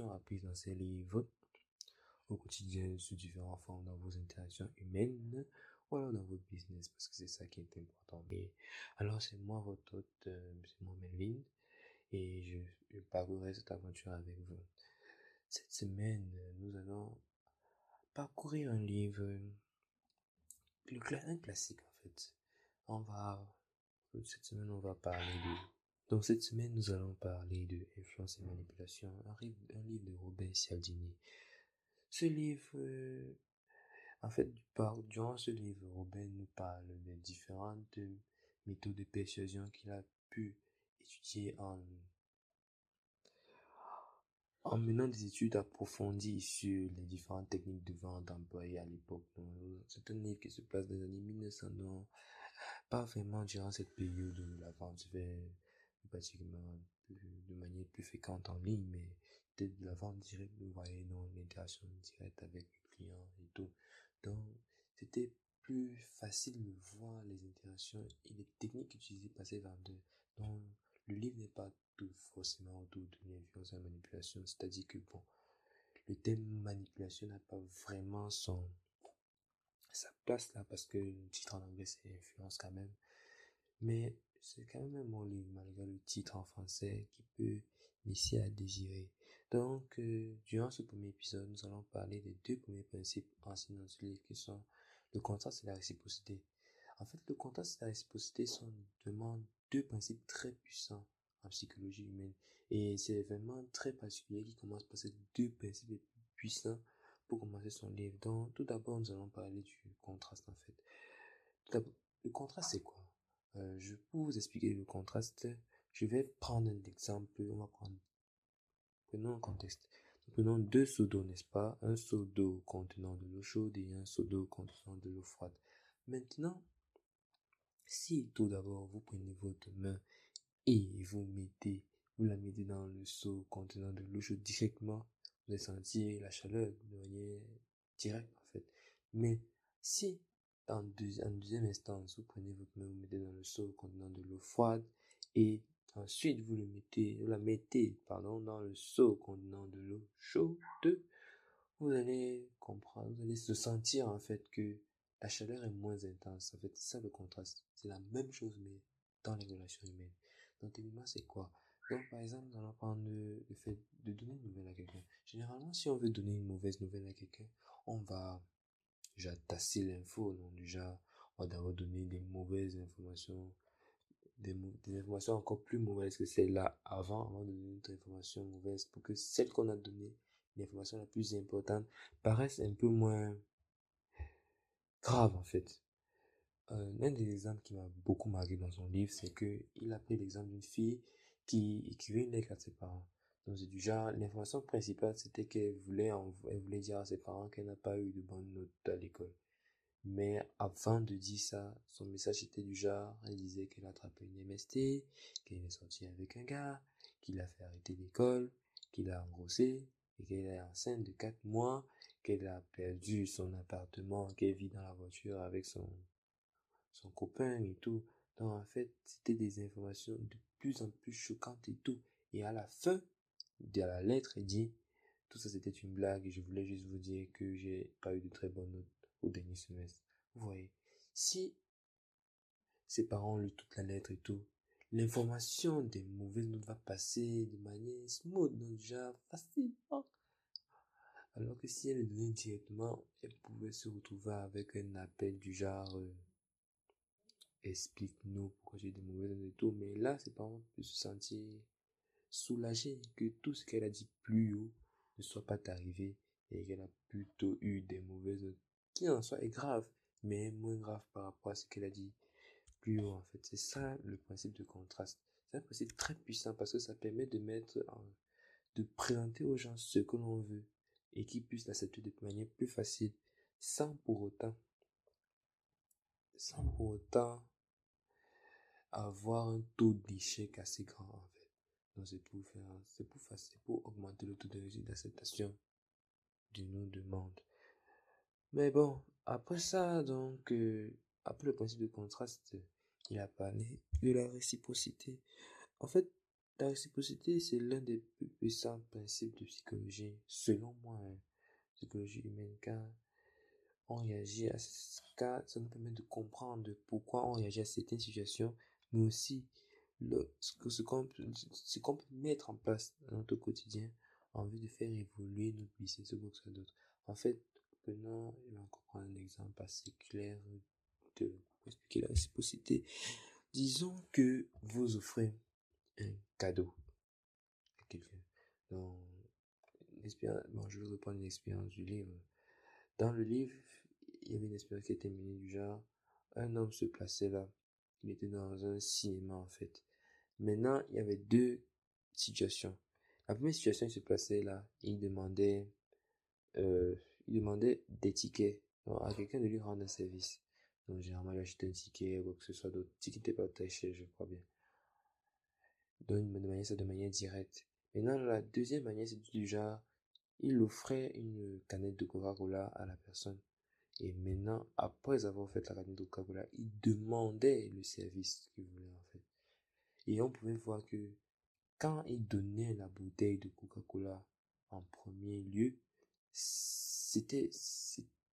notions apprises dans ces livres au quotidien sous différentes formes dans vos interactions humaines ou alors dans votre business parce que c'est ça qui est important. Et alors c'est moi votre hôte, euh, c'est moi Melvin et je, je parcourir cette aventure avec vous. Cette semaine, nous allons parcourir un livre, un classique en fait. On va, cette semaine, on va parler de, donc cette semaine, nous allons parler de influence et manipulation, un, livre de Robert Cialdini. Ce livre, en fait, durant ce livre, Robert nous parle des différentes méthodes de persuasion qu'il a pu étudier en en menant des études approfondies sur les différentes techniques de vente employées à l'époque. C'est un livre qui se place dans les années 1900, non, pas vraiment durant cette période où la vente pratiquement de manière plus fréquente en ligne, mais de la vente directe, vous voyez, non, l'interaction directe avec le client et tout. Donc, c'était plus facile de voir les interactions et les techniques utilisées par ces vendeurs. Donc, le livre n'est pas tout forcément autour de l'influence et la manipulation. C'est-à-dire que, bon, le thème manipulation n'a pas vraiment son, sa place là, parce que le titre en anglais c'est influence quand même. Mais c'est quand même un bon livre, malgré le titre en français, qui peut laisser à désirer. Donc, euh, durant ce premier épisode, nous allons parler des deux premiers principes enseignés dans ce livre, qui sont le contraste et la réciprocité. En fait, le contraste et la réciprocité sont demandent deux principes très puissants en psychologie humaine. Et c'est vraiment très particulier qui commence par ces deux principes puissants pour commencer son livre. Donc, tout d'abord, nous allons parler du contraste, en fait. le contraste, c'est quoi? Euh, Je pour vous expliquer le contraste, je vais prendre un exemple. On va prendre, prenons un contexte. prenons deux seaux d'eau, n'est-ce pas? Un seau d'eau contenant de l'eau chaude et un seau d'eau contenant de l'eau froide. Maintenant, si tout d'abord vous prenez votre main et vous mettez, vous la mettez dans le seau contenant de l'eau chaude directement, vous allez sentir la chaleur de manière directe en fait. Mais si en, deuxième instance vous prenez votre main, vous mettez dans le seau contenant de l'eau froide et ensuite vous le mettez, la mettez pardon dans le seau contenant de l'eau chaude, vous allez comprendre, vous allez se sentir en fait que la chaleur est moins intense. En fait, c'est ça le contraste. C'est la même chose, mais dans les relations humaines. Donc, c'est quoi? Donc, par exemple, allons prendre le, fait de donner une nouvelle à quelqu'un. Généralement, si on veut donner une mauvaise nouvelle à quelqu'un, on va déjà tasser l'info. Donc, déjà, on va d'abord donner des mauvaises informations, des, informations encore plus mauvaises que celles-là avant, avant de donner une information mauvaise pour que celle qu'on a donnée, l'information la plus importante, paraisse un peu moins grave en fait. Euh, un des exemples qui m'a beaucoup marqué dans son livre, c'est que il a pris l'exemple d'une fille qui écrivait une lettre à ses parents. Donc c'est du genre, l'information principale, c'était qu'elle voulait, elle voulait dire à ses parents qu'elle n'a pas eu de bonnes notes à l'école. Mais avant de dire ça, son message était du genre, elle disait qu'elle a attrapé une MST, qu'elle est sortie avec un gars, qu'il a fait arrêter l'école, qu'il a engrossé, et qu'elle est enceinte de 4 mois, qu'elle a perdu son appartement, qu'elle vit dans la voiture avec son, son copain et tout. Donc en fait, c'était des informations de plus en plus choquantes et tout. Et à la fin de la lettre, elle dit, tout ça c'était une blague et je voulais juste vous dire que j'ai pas eu de très bonnes notes au dernier semestre. Vous voyez, si ses parents ont lu toute la lettre et tout, l'information des mauvaises notes va passer de manière smooth, donc déjà facilement. Alors que si elle le donnait directement, elle pouvait se retrouver avec un appel du genre euh, explique-nous pourquoi j'ai des mauvaises notes et tout. Mais là, pas on peut se sentir soulagé que tout ce qu'elle a dit plus haut ne soit pas arrivé et qu'elle a plutôt eu des mauvaises notes qui en soi est grave, mais moins grave par rapport à ce qu'elle a dit plus haut en fait. C'est ça le principe de contraste. C'est un principe très puissant parce que ça permet de mettre de présenter aux gens ce que l'on veut et qui puissent l'accepter de manière plus facile sans pour autant sans pour autant avoir un taux d'échec assez grand en fait. Donc c'est pour faire c'est pour c'est pour augmenter le taux de réussite d'acceptation de nos demandes. Mais bon, après ça donc euh, après le principe de contraste, il a parlé de la réciprocité. En fait, la réciprocité, c'est l'un des plus puissants principes de psychologie, selon moi, hein, psychologie humaine, car on réagit à car ça nous permet de comprendre pourquoi on réagit à certaines situations, mais aussi le, ce qu'on peut mettre en place dans notre quotidien en vue de faire évoluer notre business ou quelque chose d'autre. En fait, maintenant, je vais encore prendre un exemple assez clair de expliquer la réciprocité. Disons que vous offrez un cadeau à quelqu'un. Bon, je vais reprendre une expérience du livre. Dans le livre, il y avait une expérience qui était menée du genre, un homme se plaçait là. Il était dans un cinéma, en fait. Maintenant, il y avait deux situations. La première situation, il se plaçait là, il demandait, euh, il demandait des tickets à quelqu'un de lui rendre un service. Donc, généralement, il achetait un ticket ou que ce soit d'autre. Ticket n'était pas cher, je crois bien. Donc, de manière, ça de manière directe. Maintenant, la deuxième manière, c'est du genre, il offrait une canette de Coca-Cola à la personne. Et maintenant, après avoir fait la canette de Coca-Cola, il demandait le service qu'il voulait, en fait. Et on pouvait voir que quand il donnait la bouteille de Coca-Cola en premier lieu, c'était,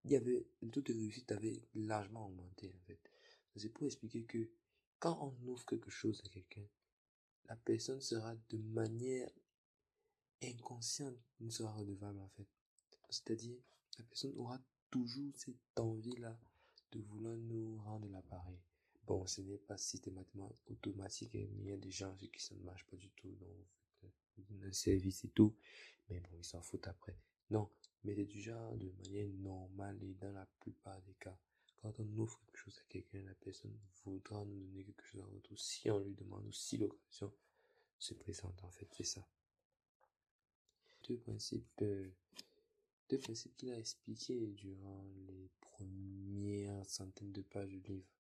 il y avait, le taux de réussite avait largement augmenté, en fait. C'est pour expliquer que quand on offre quelque chose à quelqu'un, la personne sera de manière inconsciente, ne sera redevable, en fait. C'est-à-dire, la personne aura toujours cette envie-là de vouloir nous rendre l'appareil. Bon, ce n'est pas systématiquement automatique, hein, mais il y a des gens qui ça ne marche pas du tout, donc un service et tout, mais bon, ils s'en foutent après. Non, mais c'est du genre de manière normale et dans la plupart des cas. Quand on offre quelque chose à quelqu'un, la personne voudra nous donner quelque chose en retour si on lui demande ou si l'occasion se présente, en fait, c'est ça. Deux principes, euh, deux principes qu'il a expliqués durant les premières centaines de pages du livre.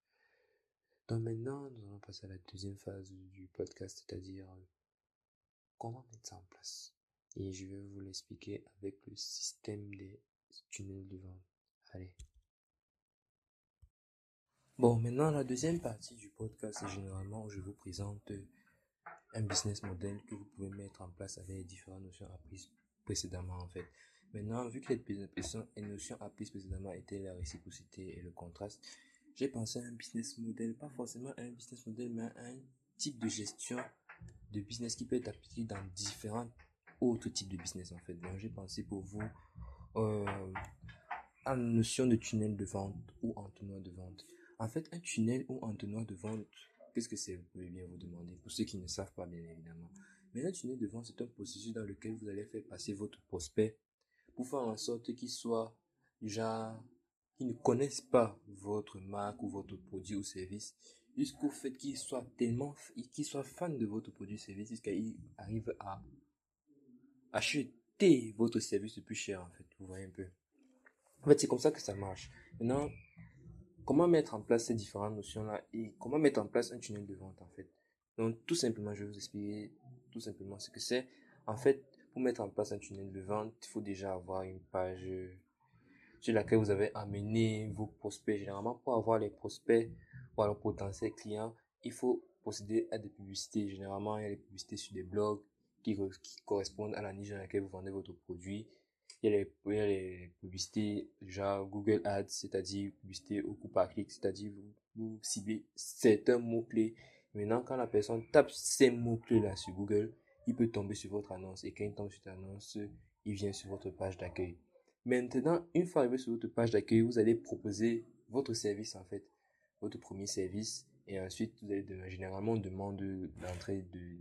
Donc maintenant, nous allons passer à la deuxième phase du podcast, c'est-à-dire euh, comment mettre ça en place. Et je vais vous l'expliquer avec le système des tunnels de vente. Allez. Bon, maintenant, la deuxième partie du podcast, c'est généralement où je vous présente un business model que vous pouvez mettre en place avec différentes notions apprises précédemment, en fait. Maintenant, vu que les notions apprises précédemment étaient la réciprocité et le contraste, j'ai pensé à un business model, pas forcément un business model, mais un type de gestion de business qui peut être appliqué dans différents autres types de business en fait. Donc j'ai pensé pour vous euh, à la notion de tunnel de vente ou entonnoir de vente. En fait, un tunnel ou entonnoir de vente, qu'est-ce que c'est Vous pouvez bien vous demander, pour ceux qui ne savent pas bien évidemment. Mais un tunnel de vente, c'est un processus dans lequel vous allez faire passer votre prospect pour faire en sorte qu'il soit déjà qui ne connaissent pas votre marque ou votre produit ou service, jusqu'au fait qu'ils soient tellement, qu'ils soient fans de votre produit ou service, jusqu'à qu'ils arrivent à acheter votre service le plus cher, en fait. Vous voyez un peu. En fait, c'est comme ça que ça marche. Maintenant, comment mettre en place ces différentes notions-là et comment mettre en place un tunnel de vente, en fait? Donc, tout simplement, je vais vous expliquer tout simplement ce que c'est. En fait, pour mettre en place un tunnel de vente, il faut déjà avoir une page sur laquelle vous avez amené vos prospects. Généralement, pour avoir les prospects ou alors potentiels clients, il faut procéder à des publicités. Généralement, il y a des publicités sur des blogs qui, correspondent à la niche dans laquelle vous vendez votre produit. Il y a les, il y a les publicités genre Google Ads, c'est-à-dire publicité au coup par clic, c'est-à-dire vous, vous ciblez certains mots-clés. Maintenant, quand la personne tape ces mots-clés-là sur Google, il peut tomber sur votre annonce. Et quand il tombe sur votre annonce, il vient sur votre page d'accueil. Maintenant, une fois arrivé sur votre page d'accueil, vous allez proposer votre service en fait, votre premier service. Et ensuite, vous allez généralement on demande d'entrée de,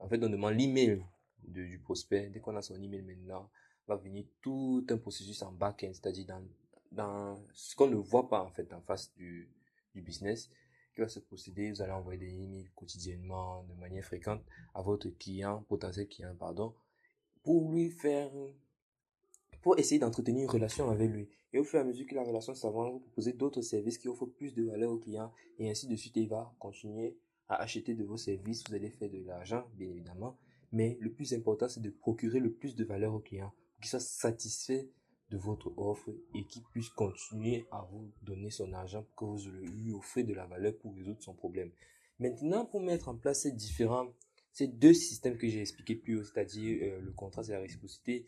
en fait, on demande l'email du prospect. Dès qu'on a son email maintenant, va venir tout un processus en back-end, c'est-à-dire dans, dans ce qu'on ne voit pas en fait en face du, du business qui va se procéder. Vous allez envoyer des emails quotidiennement, de manière fréquente à votre client, potentiel client, pardon, pour lui faire pour essayer d'entretenir une relation avec lui. Et au fur et à mesure que la relation s'avance, vous proposez d'autres services qui offrent plus de valeur au client et ainsi de suite. Il va continuer à acheter de vos services. Vous allez faire de l'argent, bien évidemment. Mais le plus important, c'est de procurer le plus de valeur au client pour qu'il soit satisfait de votre offre et qui puisse continuer à vous donner son argent pour que vous lui offrez de la valeur pour résoudre son problème. Maintenant, pour mettre en place ces différents, ces deux systèmes que j'ai expliqués plus haut, c'est-à-dire euh, le contrat et la réciprocité,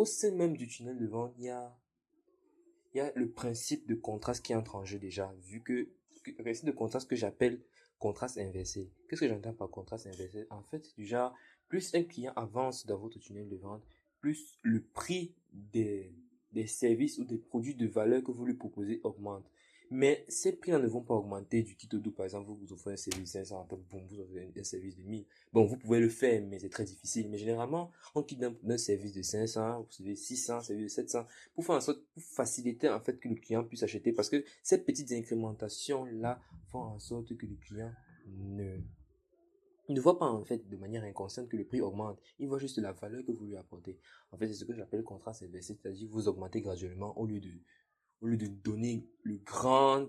au sein même du tunnel de vente, il y a, le principe de contraste qui entre en jeu déjà, vu que le principe de contraste que j'appelle contraste inversé. Qu'est-ce que j'entends par contraste inversé? En fait, genre, plus un client avance dans votre tunnel de vente, plus le prix des services ou des produits de valeur que vous lui proposez augmente. Mais ces prix ne vont pas augmenter du titre d'eau. Par exemple, vous vous offrez un service de 500, après, bon, vous offrez un, service de 1000. Bon, vous pouvez le faire, mais c'est très difficile. Mais généralement, on quitte d'un service de 500, vous recevez 600, un service de 700, pour faire en sorte, pour faciliter en fait que le client puisse acheter. Parce que ces petites incrémentations-là font en sorte que le client ne il ne voit pas en fait de manière inconsciente que le prix augmente. Il voit juste la valeur que vous lui apportez. En fait, c'est ce que j'appelle le contrat inversé, c'est-à-dire vous augmentez graduellement au lieu de au lieu de donner le grand,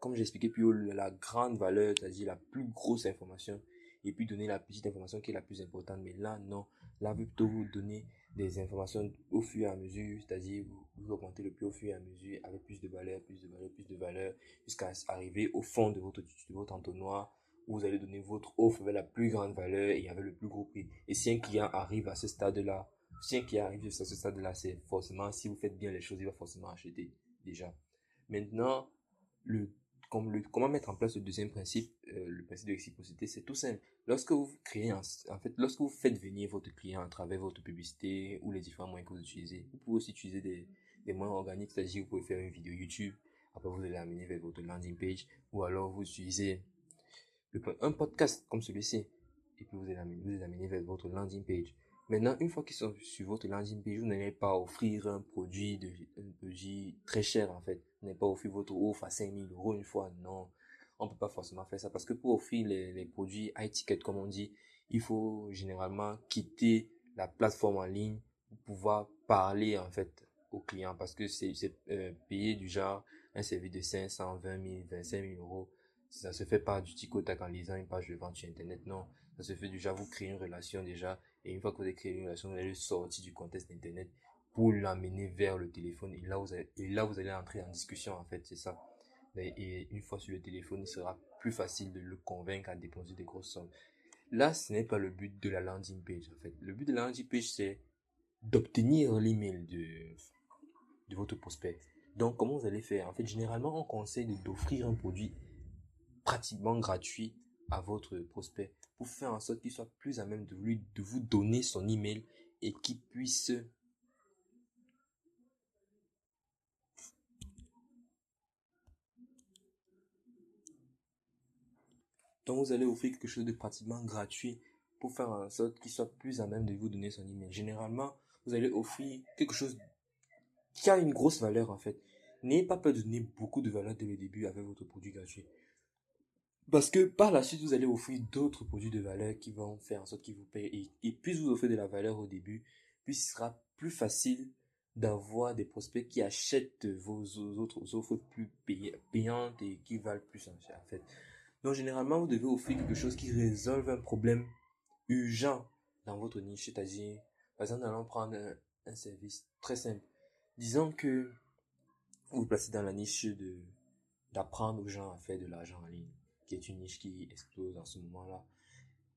comme j'ai expliqué plus haut, la grande valeur, c'est-à-dire la plus grosse information, et puis donner la petite information qui est la plus importante. Mais là, non. Là, plutôt vous donner des informations au fur et à mesure, c'est-à-dire vous, augmentez le prix au fur et à mesure avec plus de valeur, plus de valeur, plus de valeur, jusqu'à arriver au fond de votre, de votre entonnoir où vous allez donner votre offre avec la plus grande valeur et avec le plus gros prix. Et si un client arrive à ce stade-là, si un client arrive à ce stade-là, c'est forcément, si vous faites bien les choses, il va forcément acheter déjà. Maintenant, le, comme le, comment mettre en place le deuxième principe, euh, le principe de réciprocité, c'est tout simple. Lorsque vous créez, en fait, lorsque vous faites venir votre client à travers votre publicité ou les différents moyens que vous utilisez, vous pouvez aussi utiliser des, moyens organiques, c'est-à-dire vous pouvez faire une vidéo YouTube, après vous allez l'amener vers votre landing page, ou alors vous utilisez le, un podcast comme celui-ci, et puis vous allez amener, vous allez amener vers votre landing page. Maintenant, une fois qu'ils sont sur votre landing page, vous n'allez pas offrir un produit, de, un produit très cher en fait. Vous n'allez pas offrir votre offre à 5000 euros une fois. Non, on peut pas forcément faire ça parce que pour offrir les, les produits high ticket comme on dit, il faut généralement quitter la plateforme en ligne pour pouvoir parler en fait aux clients parce que c'est euh, payer du genre un service de 500, 20 000, 25 000 euros. Ça se fait pas du tico tac en lisant une page de vente sur internet. Non, ça se fait déjà, vous créez une relation déjà et une fois que vous avez créé une relation, vous allez sortir du contexte Internet pour l'amener vers le téléphone. Et là, vous allez, entrer en discussion, en fait, c'est ça. Et une fois sur le téléphone, il sera plus facile de le convaincre à déposer des grosses sommes. Là, ce n'est pas le but de la landing page, en fait. Le but de la landing page, c'est d'obtenir l'email de, de votre prospect. Donc, comment vous allez faire? En fait, généralement, on conseille d'offrir un produit pratiquement gratuit à votre prospect faire en sorte qu'il soit plus à même de lui de vous donner son email et qu'il puisse Donc vous allez offrir quelque chose de pratiquement gratuit pour faire en sorte qu'il soit plus à même de vous donner son email. Généralement, vous allez offrir quelque chose qui a une grosse valeur en fait. N'ayez pas peur de donner beaucoup de valeur dès le début avec votre produit gratuit. Parce que par la suite, vous allez offrir d'autres produits de valeur qui vont faire en sorte qu'ils vous payent. Et, puis vous offrez de la valeur au début, puis ce sera plus facile d'avoir des prospects qui achètent vos autres offres plus payantes et qui valent plus en fait. Donc généralement, vous devez offrir quelque chose qui résolve un problème urgent dans votre niche, c'est-à-dire, par exemple, allons prendre un, service très simple. Disons que vous vous placez dans la niche d'apprendre aux gens à faire de l'argent en ligne qui est une niche qui explose en ce moment-là.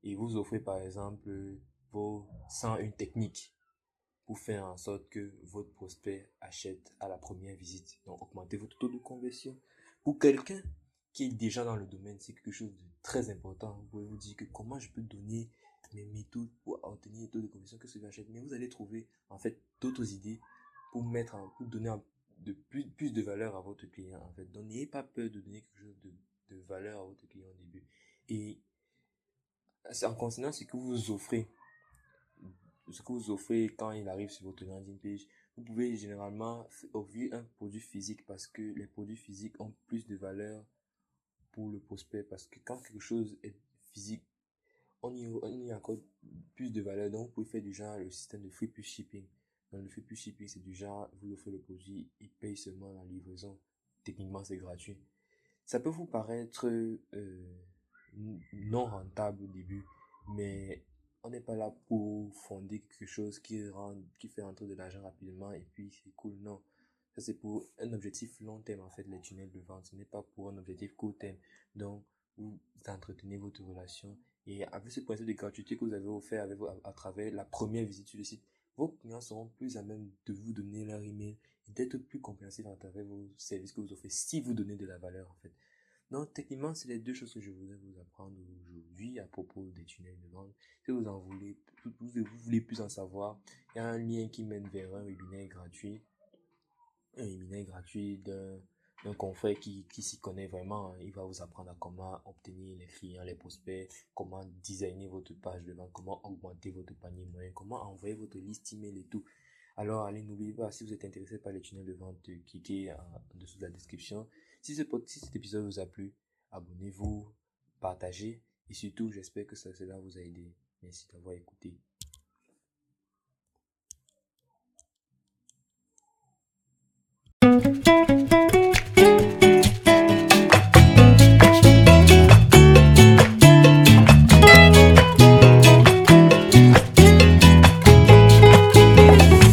Et vous offrez par exemple vos 101 techniques pour faire en sorte que votre prospect achète à la première visite. Donc augmentez votre taux de conversion. Pour quelqu'un qui est déjà dans le domaine, c'est quelque chose de très important. Vous pouvez vous dire que comment je peux donner mes méthodes pour obtenir le taux de conversion que celui achète. Mais vous allez trouver en fait d'autres idées pour mettre pour donner de plus, plus de valeur à votre client en fait. Donc n'ayez pas peur de donner quelque chose de de valeur à votre client au début. Et en considérant ce que vous offrez, ce que vous offrez quand il arrive sur votre landing page, vous pouvez généralement offrir un produit physique parce que les produits physiques ont plus de valeur pour le prospect parce que quand quelque chose est physique, on y, accorde plus de valeur. Donc, vous pouvez faire du genre le système de free plus shipping. Le free plus shipping, c'est du genre, vous offrez le produit, il paye seulement la livraison. Techniquement, c'est gratuit. Ça peut vous paraître euh, non rentable au début, mais on n'est pas là pour fonder quelque chose qui fait entrer de l'argent rapidement et puis c'est cool. Non. Ça, c'est pour un objectif long terme, en fait, les tunnels de vente. Ce n'est pas pour un objectif court terme. Donc, vous entretenez votre relation. Et avec ce principe de gratuité que vous avez offert à, travers la première visite sur le site, vos clients seront plus à même de vous donner leur email et d'être plus compréhensifs à travers vos services que vous offrez si vous donnez de la valeur, en fait. Donc, techniquement, c'est les deux choses que je voudrais vous apprendre aujourd'hui à propos des tunnels de vente. Si vous en voulez, vous, voulez plus en savoir, il y a un lien qui mène vers un webinaire gratuit. Un webinaire gratuit d'un confrère qui, qui s'y connaît vraiment. Il va vous apprendre à comment obtenir les clients, les prospects, comment designer votre page de vente, comment augmenter votre panier moyen, comment envoyer votre liste email et tout. Alors, allez, n'oubliez pas, si vous êtes intéressé par les tunnels de vente, cliquez en dessous de la description. Si, ce, si cet épisode vous a plu, abonnez-vous, partagez et surtout, j'espère que cela vous a aidé. Merci d'avoir écouté.